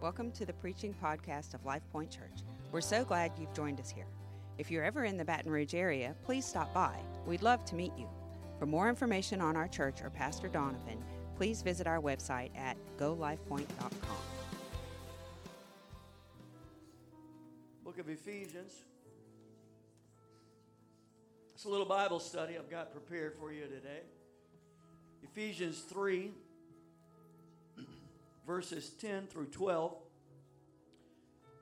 Welcome to the preaching podcast of Life Point Church. We're so glad you've joined us here. If you're ever in the Baton Rouge area, please stop by. We'd love to meet you. For more information on our church or Pastor Donovan, please visit our website at golifepoint.com. Book of Ephesians. It's a little Bible study I've got prepared for you today. Ephesians 3 verses 10 through 12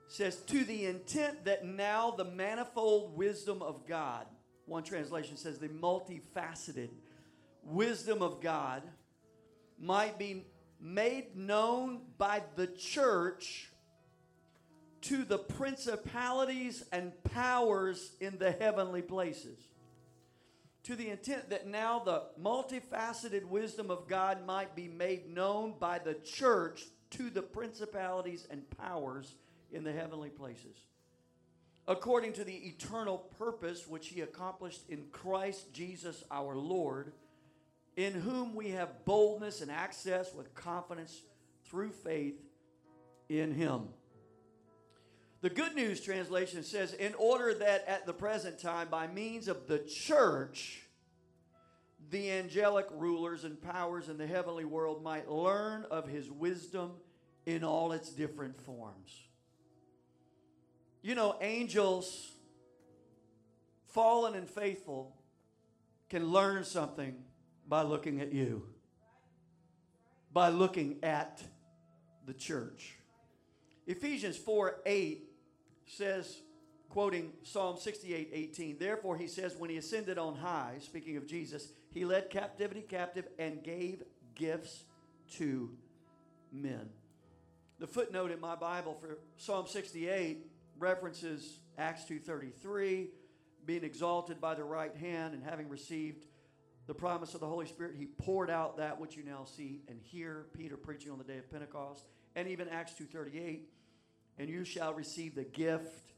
says, To the intent that now the manifold wisdom of God, one translation says, the multifaceted wisdom of God might be made known by the church to the principalities and powers in the heavenly places to the intent that now the multifaceted wisdom of God might be made known by the church to the principalities and powers in the heavenly places. According to the eternal purpose which he accomplished in Christ Jesus our Lord, in whom we have boldness and access with confidence through faith in him. The Good News translation says, in order that at the present time, by means of the church, the angelic rulers and powers in the heavenly world might learn of his wisdom in all its different forms. You know, angels, fallen and faithful, can learn something by looking at you, by looking at the church. Ephesians 4 8 says, quoting Psalm 68 18, therefore he says, when he ascended on high, speaking of Jesus, he led captivity captive and gave gifts to men. The footnote in my Bible for Psalm 68 references Acts 2:33, being exalted by the right hand and having received the promise of the Holy Spirit, he poured out that which you now see and hear. Peter preaching on the day of Pentecost, and even Acts 2:38, and you shall receive the gift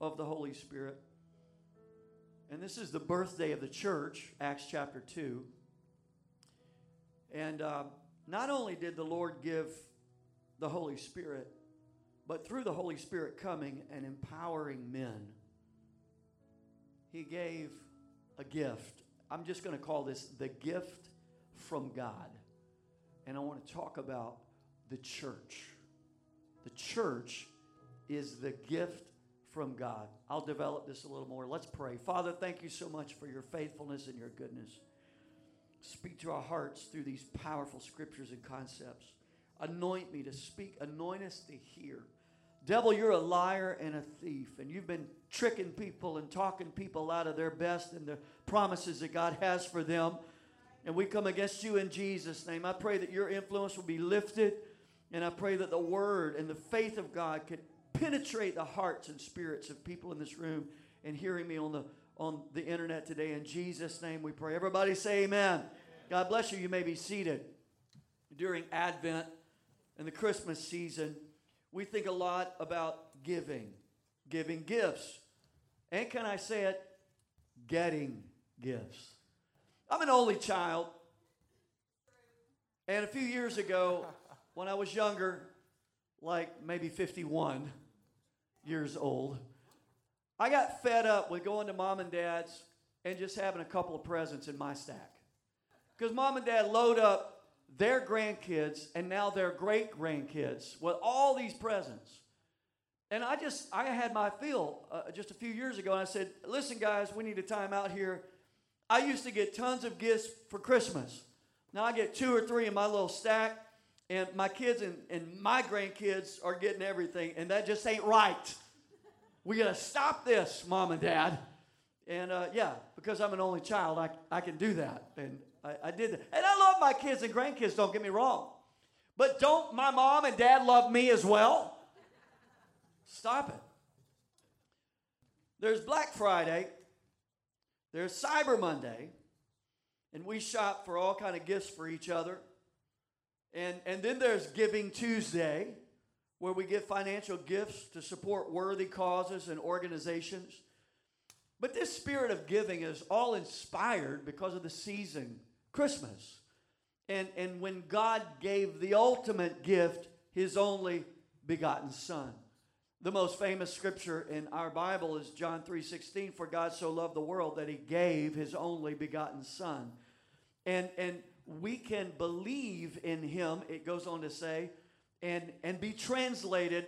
of the Holy Spirit. And this is the birthday of the church, Acts chapter 2. And uh, not only did the Lord give the Holy Spirit, but through the Holy Spirit coming and empowering men, He gave a gift. I'm just going to call this the gift from God. And I want to talk about the church. The church is the gift from God. I'll develop this a little more. Let's pray. Father, thank you so much for your faithfulness and your goodness. Speak to our hearts through these powerful scriptures and concepts. Anoint me to speak, anoint us to hear. Devil, you're a liar and a thief, and you've been tricking people and talking people out of their best and the promises that God has for them. And we come against you in Jesus' name. I pray that your influence will be lifted, and I pray that the word and the faith of God could penetrate the hearts and spirits of people in this room and hearing me on the on the internet today. In Jesus' name we pray. Everybody say amen. God bless you. You may be seated. During Advent and the Christmas season, we think a lot about giving, giving gifts. And can I say it? Getting gifts. I'm an only child. And a few years ago, when I was younger, like maybe 51, years old. I got fed up with going to mom and dad's and just having a couple of presents in my stack. Because mom and dad load up their grandkids and now their great grandkids with all these presents. And I just, I had my feel uh, just a few years ago, and I said, listen, guys, we need a time out here. I used to get tons of gifts for Christmas. Now I get two or three in my little stack. And my kids and, and my grandkids are getting everything, and that just ain't right. We got to stop this, mom and dad. And uh, yeah, because I'm an only child, I, I can do that. And I, I did that. And I love my kids and grandkids, don't get me wrong. But don't my mom and dad love me as well? Stop it. There's Black Friday, there's Cyber Monday, and we shop for all kind of gifts for each other. And, and then there's Giving Tuesday, where we give financial gifts to support worthy causes and organizations. But this spirit of giving is all inspired because of the season, Christmas. And, and when God gave the ultimate gift, his only begotten Son. The most famous scripture in our Bible is John 3:16 for God so loved the world that he gave his only begotten son. And and we can believe in him it goes on to say and and be translated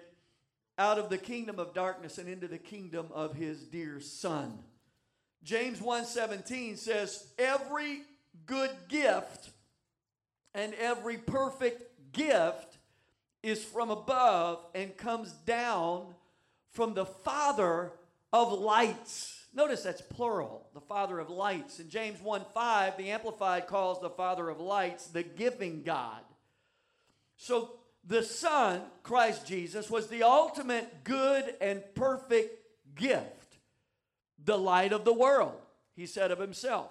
out of the kingdom of darkness and into the kingdom of his dear son. James 1:17 says every good gift and every perfect gift is from above and comes down from the Father of lights. Notice that's plural, the Father of lights. In James 1 5, the Amplified calls the Father of lights the giving God. So the Son, Christ Jesus, was the ultimate good and perfect gift, the light of the world, he said of himself,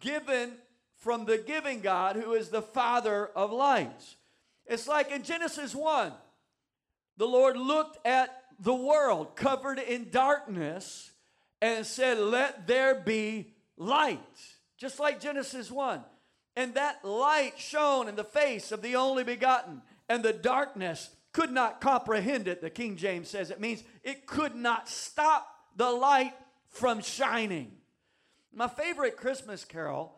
given from the giving God who is the Father of lights. It's like in Genesis 1, the Lord looked at the world covered in darkness and said, Let there be light. Just like Genesis 1. And that light shone in the face of the only begotten, and the darkness could not comprehend it. The King James says it means it could not stop the light from shining. My favorite Christmas carol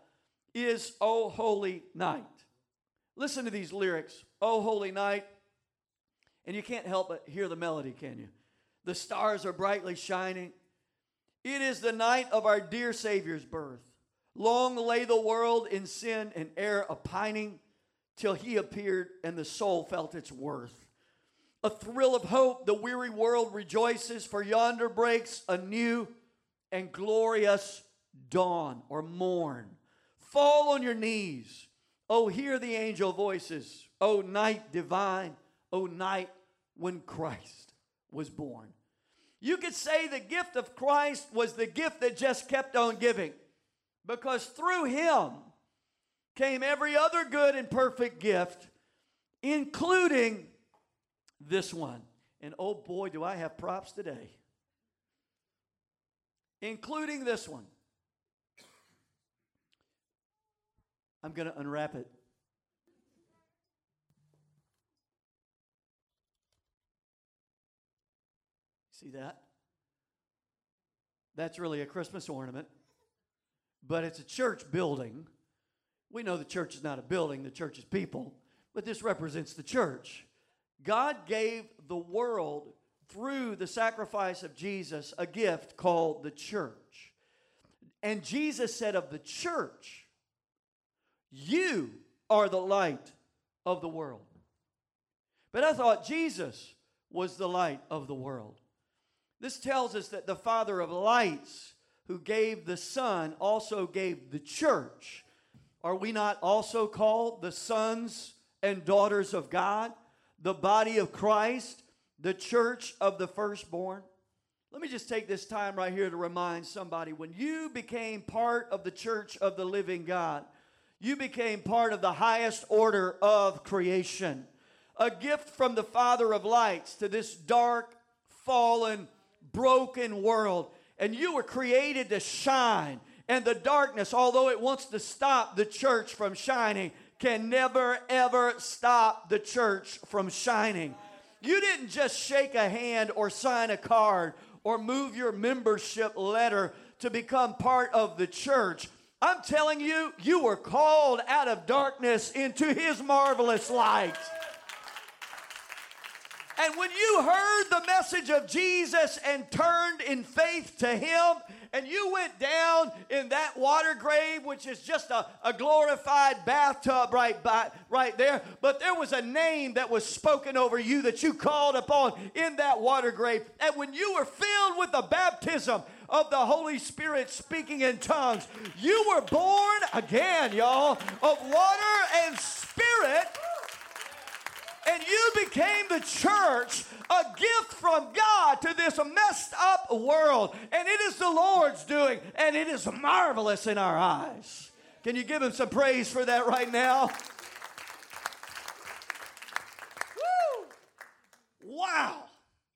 is O Holy Night. Listen to these lyrics Oh, holy night. And you can't help but hear the melody, can you? The stars are brightly shining. It is the night of our dear Savior's birth. Long lay the world in sin and error a pining till he appeared and the soul felt its worth. A thrill of hope, the weary world rejoices, for yonder breaks a new and glorious dawn or morn. Fall on your knees. Oh, hear the angel voices. O night divine, O night when Christ was born. You could say the gift of Christ was the gift that just kept on giving because through him came every other good and perfect gift, including this one. And oh boy, do I have props today. Including this one. I'm going to unwrap it See that? That's really a Christmas ornament, but it's a church building. We know the church is not a building, the church is people, but this represents the church. God gave the world through the sacrifice of Jesus a gift called the church. And Jesus said of the church, You are the light of the world. But I thought Jesus was the light of the world. This tells us that the Father of lights, who gave the Son, also gave the church. Are we not also called the sons and daughters of God, the body of Christ, the church of the firstborn? Let me just take this time right here to remind somebody when you became part of the church of the living God, you became part of the highest order of creation. A gift from the Father of lights to this dark, fallen, broken world. And you were created to shine. And the darkness, although it wants to stop the church from shining, can never, ever stop the church from shining. You didn't just shake a hand or sign a card or move your membership letter to become part of the church. I'm telling you, you were called out of darkness into his marvelous light. And when you heard the message of Jesus and turned in faith to Him, and you went down in that water grave, which is just a, a glorified bathtub right, by, right there, but there was a name that was spoken over you that you called upon in that water grave. And when you were filled with the baptism of the Holy Spirit speaking in tongues, you were born again, y'all, of water and spirit and you became the church, a gift from God to this messed up world. And it is the Lord's doing, and it is marvelous in our eyes. Can you give him some praise for that right now? Woo! Wow,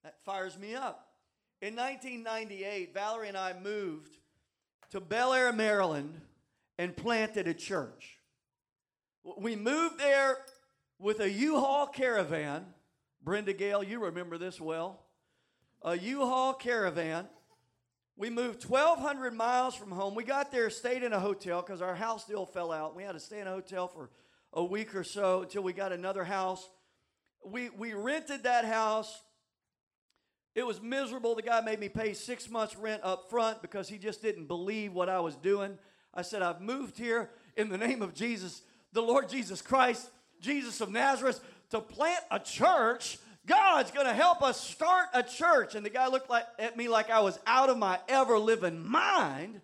that fires me up. In 1998, Valerie and I moved to Bel Air, Maryland, and planted a church. We moved there with a U-Haul caravan, Brenda Gale, you remember this well. A U-Haul caravan. We moved 1,200 miles from home. We got there, stayed in a hotel because our house deal fell out. We had to stay in a hotel for a week or so until we got another house. We, we rented that house. It was miserable. The guy made me pay six months' rent up front because he just didn't believe what I was doing. I said, I've moved here in the name of Jesus, the Lord Jesus Christ, Jesus of Nazareth, to plant a church. God's going to help us start a church. And the guy looked like, at me like I was out of my ever living mind.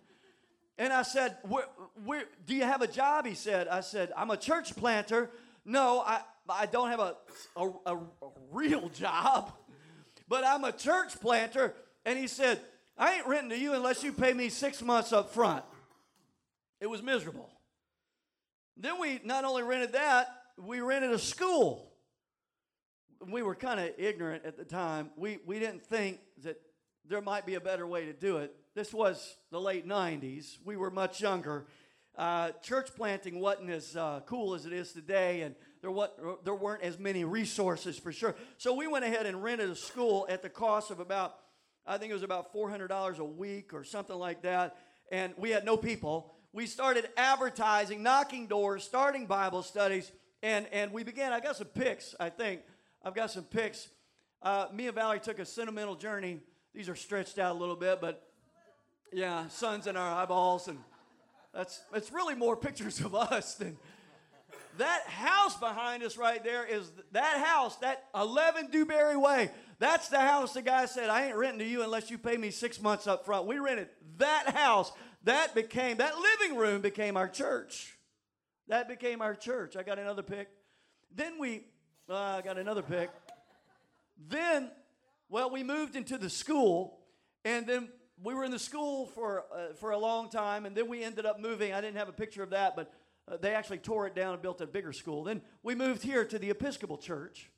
And I said, where, where, Do you have a job? He said, I said, I'm a church planter. No, I, I don't have a, a, a, real job, but I'm a church planter. And he said, I ain't renting to you unless you pay me six months up front. It was miserable. Then we not only rented that, we rented a school. We were kind of ignorant at the time. We, we didn't think that there might be a better way to do it. This was the late 90s. We were much younger. Uh, church planting wasn't as uh, cool as it is today, and there, what, there weren't as many resources for sure. So we went ahead and rented a school at the cost of about, I think it was about $400 a week or something like that. And we had no people we started advertising, knocking doors, starting Bible studies, and, and we began. I got some pics, I think. I've got some pics. Uh, me and Valerie took a sentimental journey. These are stretched out a little bit, but yeah, sun's in our eyeballs, and that's it's really more pictures of us than that house behind us right there is that house, that 11 Dewberry Way. That's the house the guy said, I ain't renting to you unless you pay me six months up front. We rented that house that became, that living room became our church. That became our church. I got another pick. Then we, uh, I got another pick. Then, well, we moved into the school, and then we were in the school for, uh, for a long time, and then we ended up moving. I didn't have a picture of that, but uh, they actually tore it down and built a bigger school. Then we moved here to the Episcopal Church.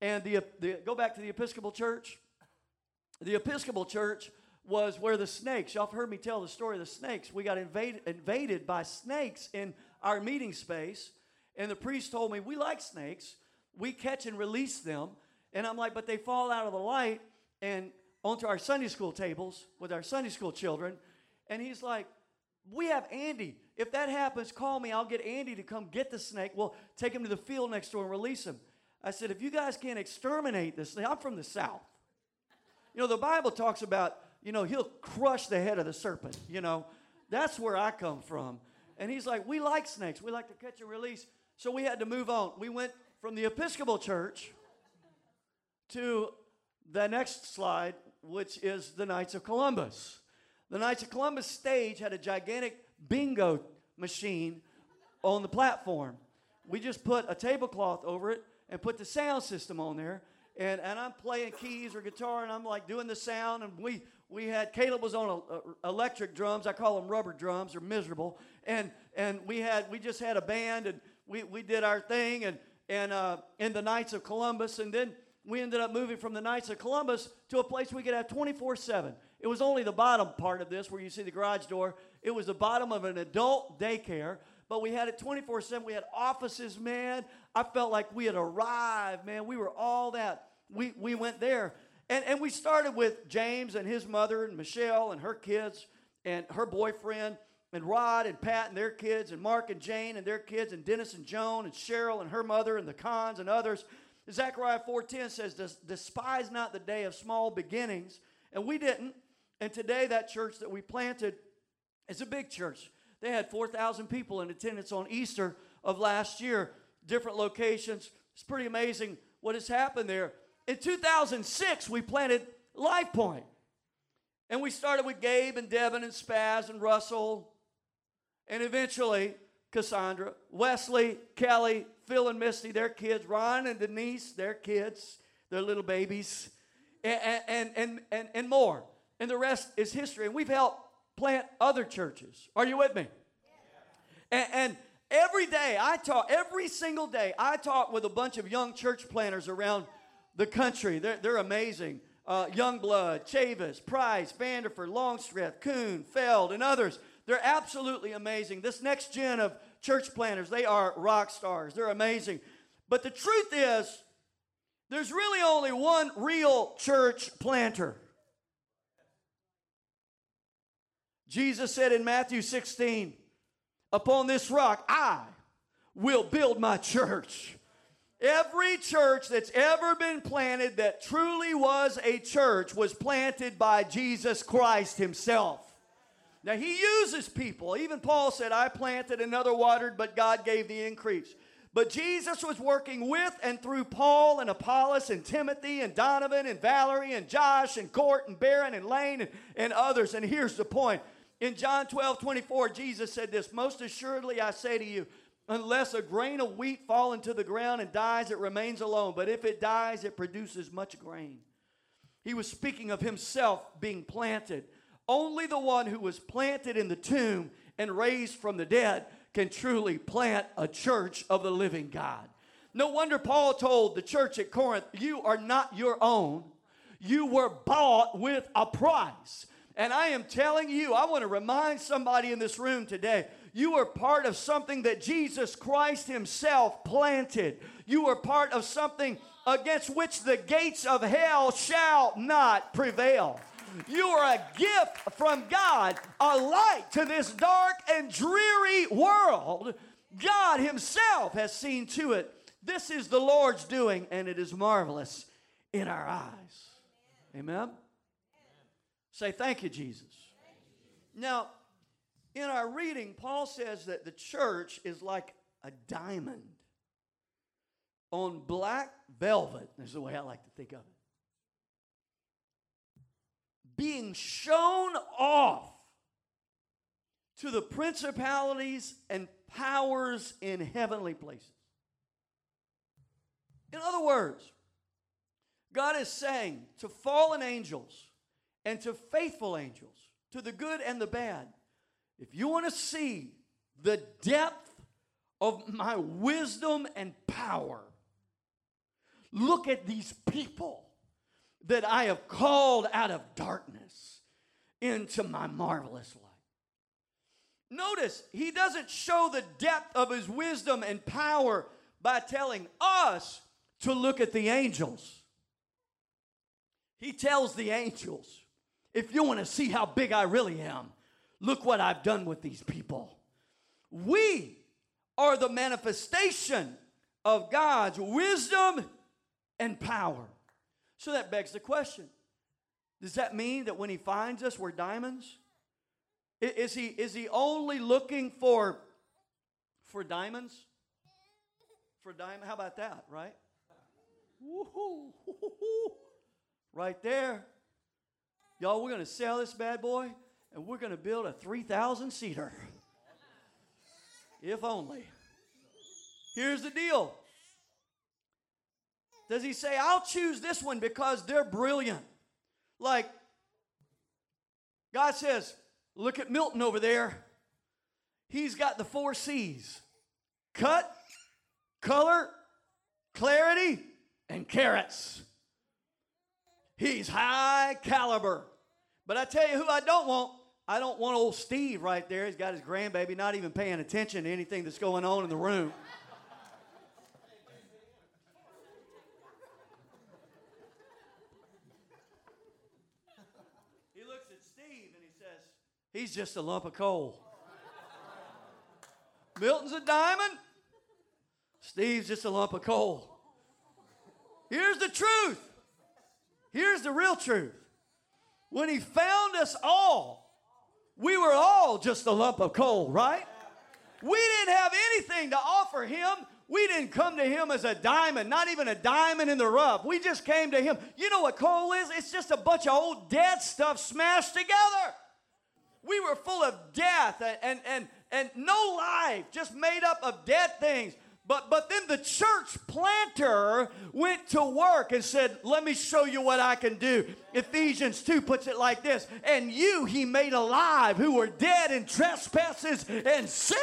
And the, the go back to the Episcopal Church. The Episcopal Church was where the snakes, y'all have heard me tell the story of the snakes. We got invaded, invaded by snakes in our meeting space. And the priest told me, We like snakes. We catch and release them. And I'm like, But they fall out of the light and onto our Sunday school tables with our Sunday school children. And he's like, We have Andy. If that happens, call me. I'll get Andy to come get the snake. We'll take him to the field next door and release him. I said, If you guys can't exterminate this I'm from the South. You know, the Bible talks about you know, he'll crush the head of the serpent, you know. That's where I come from. And he's like, we like snakes. We like to catch and release. So we had to move on. We went from the Episcopal Church to the next slide, which is the Knights of Columbus. The Knights of Columbus stage had a gigantic bingo machine on the platform. We just put a tablecloth over it and put the sound system on there. And, and I'm playing keys or guitar and I'm like doing the sound. And we, we had Caleb was on a, a, electric drums. I call them rubber drums. They're miserable. And and we had we just had a band and we, we did our thing and and uh, in the Knights of Columbus and then we ended up moving from the Knights of Columbus to a place we could have 24 7. It was only the bottom part of this where you see the garage door. It was the bottom of an adult daycare, but we had it 24 7. We had offices, man. I felt like we had arrived, man. We were all that. We, we went there. And, and we started with James and his mother and Michelle and her kids and her boyfriend and Rod and Pat and their kids and Mark and Jane and their kids and Dennis and Joan and Cheryl and her mother and the Cons and others. Zechariah 4.10 says, despise not the day of small beginnings. And we didn't. And today that church that we planted is a big church. They had 4,000 people in attendance on Easter of last year, different locations. It's pretty amazing what has happened there. In 2006, we planted Life Point. And we started with Gabe and Devin and Spaz and Russell. And eventually, Cassandra, Wesley, Kelly, Phil and Misty, their kids, Ron and Denise, their kids, their little babies, and, and, and, and, and more. And the rest is history. And we've helped plant other churches. Are you with me? And, and every day I talk, every single day, I talk with a bunch of young church planters around the country. They're, they're amazing. Uh, Youngblood, Chavis, Price, Vanderford, Longstreth, Kuhn, Feld, and others. They're absolutely amazing. This next gen of church planters, they are rock stars. They're amazing. But the truth is, There's really only one real church planter. Jesus said in Matthew 16, Upon this rock I will build my church. Every church that's ever been planted that truly was a church was planted by Jesus Christ Himself. Now, He uses people. Even Paul said, I planted, another watered, but God gave the increase. But Jesus was working with and through Paul and Apollos and Timothy and Donovan and Valerie and Josh and Court and Barron and Lane and, and others. And here's the point. In John 12, 24, Jesus said this Most assuredly I say to you, unless a grain of wheat fall into the ground and dies, it remains alone. But if it dies, it produces much grain. He was speaking of himself being planted. Only the one who was planted in the tomb and raised from the dead can truly plant a church of the living God. No wonder Paul told the church at Corinth, You are not your own. You were bought with a price. And I am telling you, I want to remind somebody in this room today you are part of something that Jesus Christ Himself planted. You are part of something against which the gates of hell shall not prevail. You are a gift from God, a light to this dark and dreary world. God Himself has seen to it. This is the Lord's doing, and it is marvelous in our eyes. Amen. Say, Thank you, Jesus. Now, in our reading, Paul says that the church is like a diamond on black velvet, is the way I like to think of it being shown off to the principalities and powers in heavenly places. In other words, God is saying to fallen angels and to faithful angels, to the good and the bad, if you want to see the depth of my wisdom and power, look at these people that I have called out of darkness into my marvelous light. Notice, he doesn't show the depth of his wisdom and power by telling us to look at the angels. He tells the angels, if you want to see how big I really am, look what I've done with these people. We are the manifestation of God's wisdom and power. So that begs the question Does that mean that when he finds us, we're diamonds? Is he, is he only looking for, for diamonds? For diamond? How about that, right? Woo-hoo, woo-hoo, right there. Y'all, we're going to sell this bad boy and we're going to build a 3,000 seater. If only. Here's the deal does he say, I'll choose this one because they're brilliant? Like, God says, look at Milton over there. He's got the four C's cut, color, clarity, and carats. He's high caliber. But I tell you who I don't want. I don't want old Steve right there. He's got his grandbaby, not even paying attention to anything that's going on in the room. He looks at Steve and he says, He's just a lump of coal. Milton's a diamond. Steve's just a lump of coal. Here's the truth. Here's the real truth. When he found us all, we were all just a lump of coal, right? We didn't have anything to offer him. We didn't come to him as a diamond, not even a diamond in the rough. We just came to him. You know what coal is? It's just a bunch of old dead stuff smashed together. We were full of death and, and, and, no life, just made up of dead things. But, but then the church planter went to work and said, Let me show you what I can do. Ephesians 2 puts it like this And you he made alive who were dead in trespasses and sins.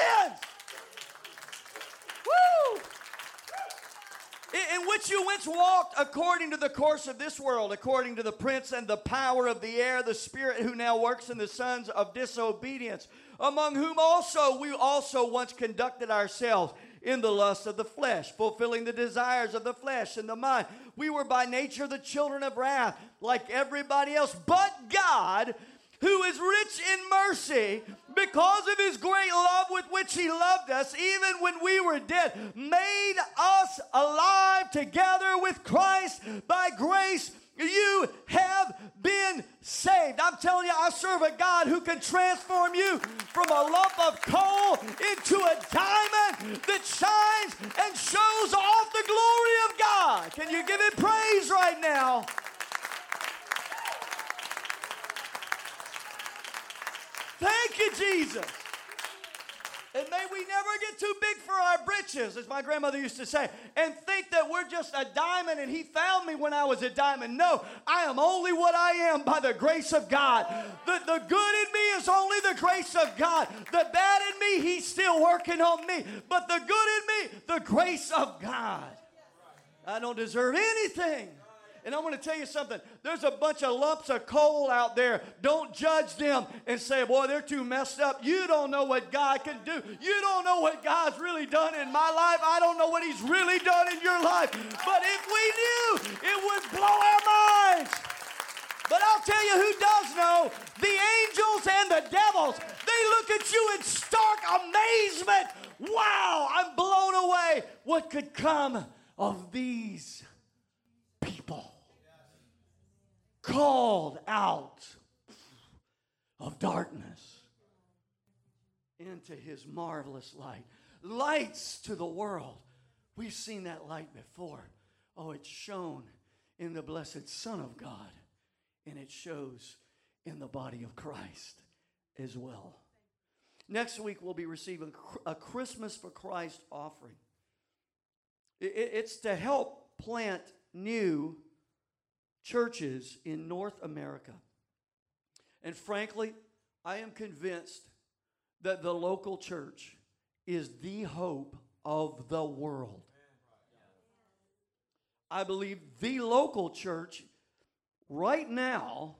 Woo! in which you once walked according to the course of this world, according to the prince and the power of the air, the spirit who now works in the sons of disobedience, among whom also we also once conducted ourselves in the lust of the flesh, fulfilling the desires of the flesh and the mind. We were by nature the children of wrath, like everybody else. But God, who is rich in mercy, because of his great love with which he loved us, even when we were dead, made us alive together with Christ by grace you have been saved. I'm telling you, I serve a God who can transform you from a lump of coal into a diamond that shines and shows off the glory of God. Can you give him praise right now? Thank you, Jesus. And may we never get too big for our britches, as my grandmother used to say, and think that we're just a diamond and he found me when I was a diamond. No, I am only what I am by the grace of God. The, the good in me is only the grace of God. The bad in me, he's still working on me. But the good in me, the grace of God. I don't deserve anything. And I'm going to tell you something. There's a bunch of lumps of coal out there. Don't judge them and say, boy, they're too messed up. You don't know what God can do. You don't know what God's really done in my life. I don't know what He's really done in your life. But if we knew, it would blow our minds. But I'll tell you who does know the angels and the devils. They look at you in stark amazement. Wow, I'm blown away. What could come of these people? Called out of darkness into his marvelous light. Lights to the world. We've seen that light before. Oh, it's shown in the blessed Son of God, and it shows in the body of Christ as well. Next week, we'll be receiving a Christmas for Christ offering. It's to help plant new churches in North America. And frankly, I am convinced that the local church is the hope of the world. I believe the local church right now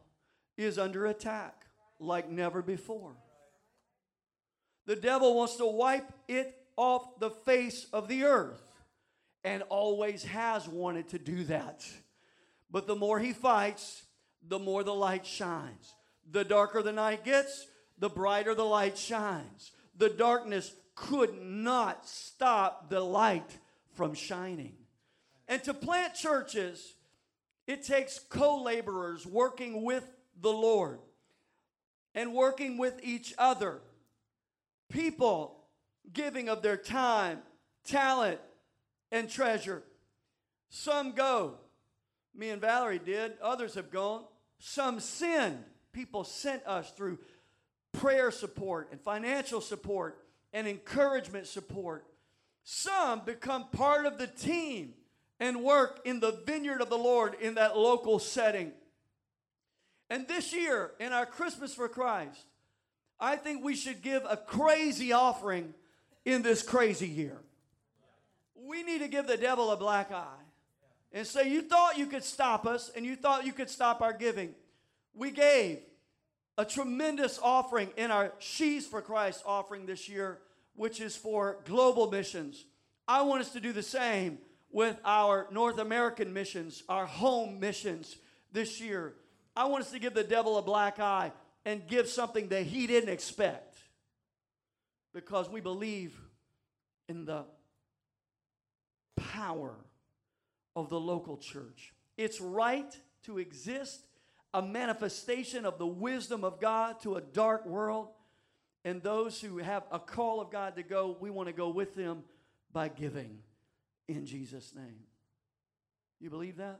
is under attack like never before. The devil wants to wipe it off the face of the earth and always has wanted to do that. But the more he fights, the more the light shines. The darker the night gets, the brighter the light shines. The darkness could not stop the light from shining. And to plant churches, it takes co laborers working with the Lord and working with each other. People giving of their time, talent, and treasure. Some go, me and Valerie did. Others have gone. Some sinned. People sent us through prayer support and financial support and encouragement support. Some become part of the team and work in the vineyard of the Lord in that local setting. And this year, in our Christmas for Christ, I think we should give a crazy offering in this crazy year. We need to give the devil a black eye and say, You thought you could stop us and you thought you could stop our giving. We gave a tremendous offering in our Sheaves for Christ offering this year, which is for global missions. I want us to do the same with our North American missions, our home missions this year. I want us to give the devil a black eye and give something that he didn't expect because we believe in the power of the local church. It's right to exist, a manifestation of the wisdom of God to a dark world. And those who have a call of God to go, we want to go with them by giving in Jesus' name. You believe that?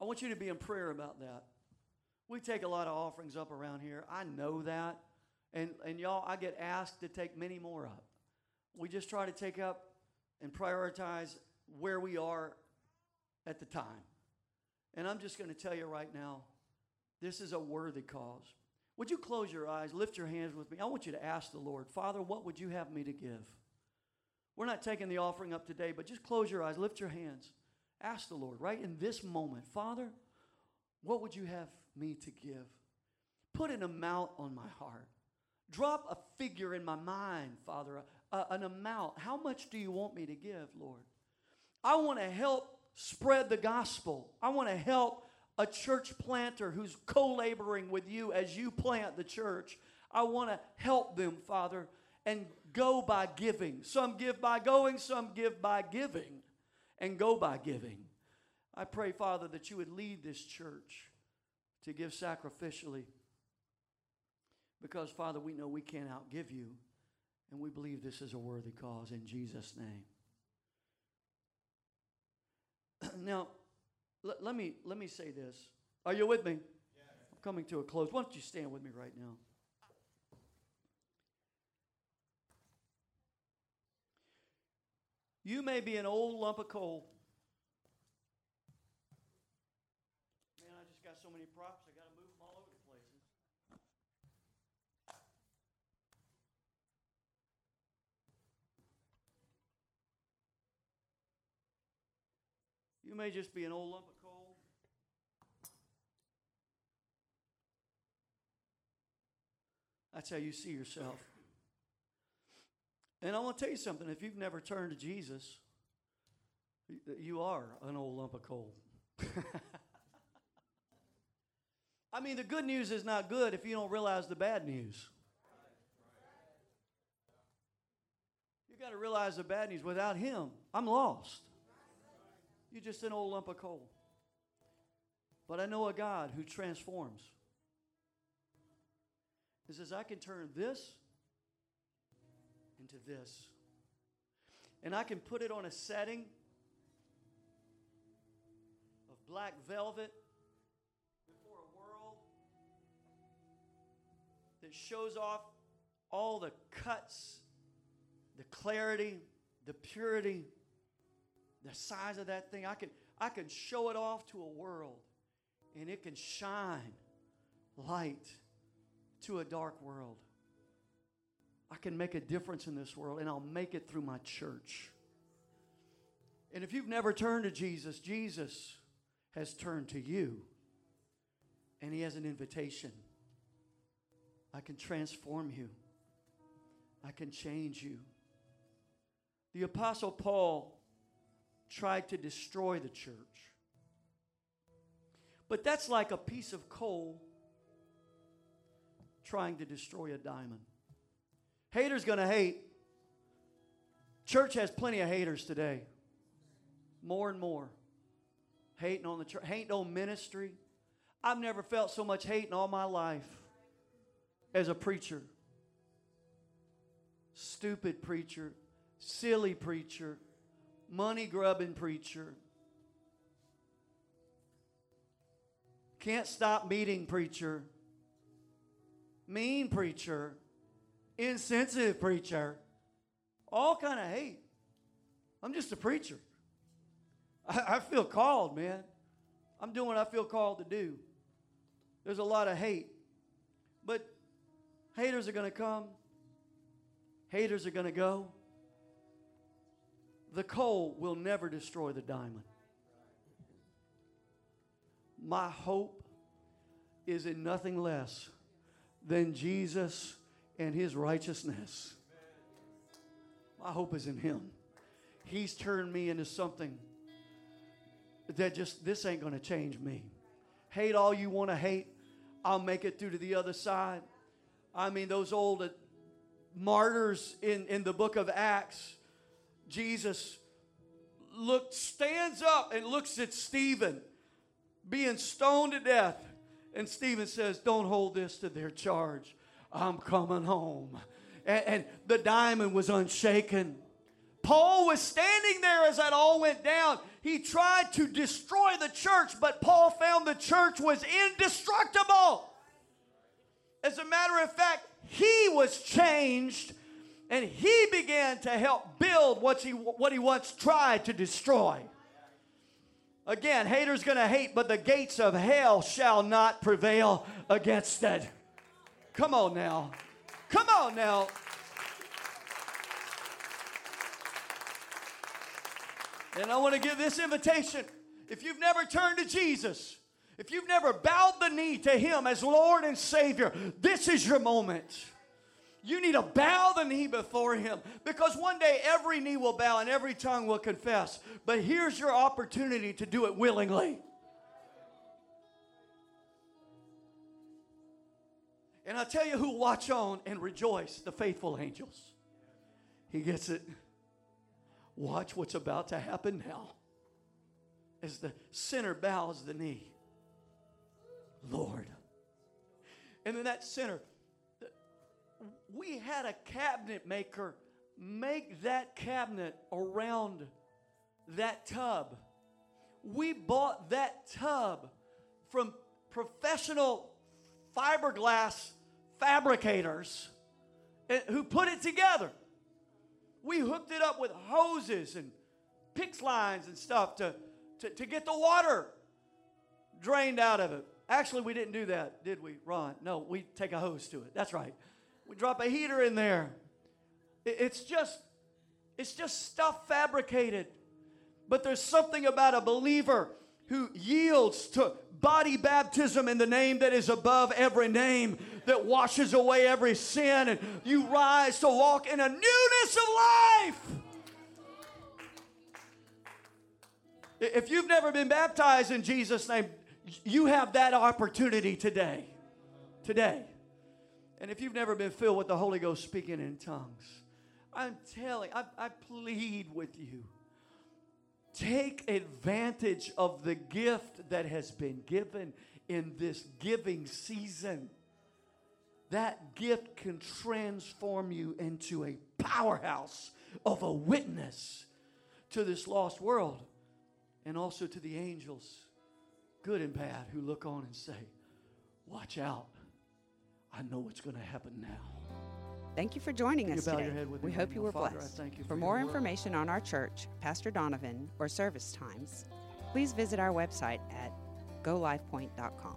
I want you to be in prayer about that. We take a lot of offerings up around here. I know that. And, and y'all, I get asked to take many more up. We just try to take up and prioritize where we are at the time. And I'm just going to tell you right now this is a worthy cause. Would you close your eyes, lift your hands with me? I want you to ask the Lord, Father, what would you have me to give? We're not taking the offering up today, but just close your eyes, lift your hands. Ask the Lord right in this moment, Father, what would you have me to give? Put an amount on my heart. Drop a figure in my mind, Father, a, an amount. How much do you want me to give, Lord? I want to help spread the gospel. I want to help a church planter who's co laboring with you as you plant the church. I want to help them, Father, and go by giving. Some give by going, some give by giving, and go by giving. I pray, Father, that you would lead this church to give sacrificially. Because, Father, we know we can't outgive you, and we believe this is a worthy cause in Jesus' name. now, let, let, me, let me say this. Are you with me? I'm coming to a close. Why don't you stand with me right now? You may be an old lump of coal. Man, I just got so many props, I got to move them all over the places. You may just be an old lump of coal. That's how you see yourself. And I want to tell you something if you've never turned to Jesus, you are an old lump of coal. I mean, the good news is not good if you don't realize the bad news. You got to realize the bad news. Without Him, I'm lost. You're just an old lump of coal. But I know a God who transforms. He says, I can turn this into this. And I can put it on a setting of black velvet before a world that shows off all the cuts, the clarity, the purity, the size of that thing. I can, I can show it off to a world and it can shine light to a dark world. I can make a difference in this world, and I'll make it through my church. And if you've never turned to Jesus, Jesus has turned to you, and He has an invitation. I can transform you, I can change you. The Apostle Paul tried to destroy the church. But that's like a piece of coal trying to destroy a diamond. Haters going to hate. Church has plenty of haters today. More and more. Hating on the church, hating on ministry. I've never felt so much hate in all my life as a preacher. Stupid preacher, silly preacher, money grubbing preacher. Can't stop meeting preacher. Mean preacher insensitive preacher, all kind of hate. I'm just a preacher. I, I feel called, man. I'm doing what I feel called to do. There's a lot of hate. But haters are going to come, haters are going to go. The coal will never destroy the diamond. My hope is in nothing less than Jesus and his righteousness. My hope is in him. He's turned me into something that just, this ain't going to change me. Hate all you want to hate. I'll make it through to the other side. I mean, those old martyrs in, in the book of Acts, Jesus look, stands up and looks at Stephen being stoned to death. And Stephen says, Don't hold this to their charge. I'm coming home. And, and the diamond was unshaken. Paul was standing there as that all went down. He tried to destroy the church, but Paul found the church was indestructible. As a matter of fact, he was changed and he began to help build what he, what he once tried to destroy. Again, haters gonna hate, but the gates of hell shall not prevail against it. Come on now. Come on now. And I want to give this invitation. If you've never turned to Jesus, if you've never bowed the knee to Him as Lord and Savior, this is your moment. You need to bow the knee before Him because one day every knee will bow and every tongue will confess. But here's your opportunity to do it willingly. And I tell you who watch on and rejoice the faithful angels. He gets it. Watch what's about to happen now as the sinner bows the knee. Lord. And then that sinner, we had a cabinet maker make that cabinet around that tub. We bought that tub from professional fiberglass fabricators eh, who put it together. We hooked it up with hoses and PEX lines and stuff to, to, to get the water drained out of it. Actually, we didn't do that, did we, Ron? No, we take a hose to it. That's right. We drop a heater in there. It's just, it's just stuff fabricated. But there's something about a believer who yields to body baptism in the name that is above every name that washes away every sin and you rise to walk in a newness of life. If you've never been baptized in Jesus' name, you have that opportunity today. Today. And if you've never been filled with the Holy Ghost speaking in tongues, I'm telling, I, I plead with you. Take advantage of the gift that has been given in this giving season. That gift can transform you into a powerhouse of a witness to this lost world and also to the angels good and bad, who look on and say, Watch out. I know what's going to happen now. Thank you for joining us today. We hope you were Father, blessed. You for, for more information on our church, Pastor Donovan, or service times, please visit our website at golifepoint.com.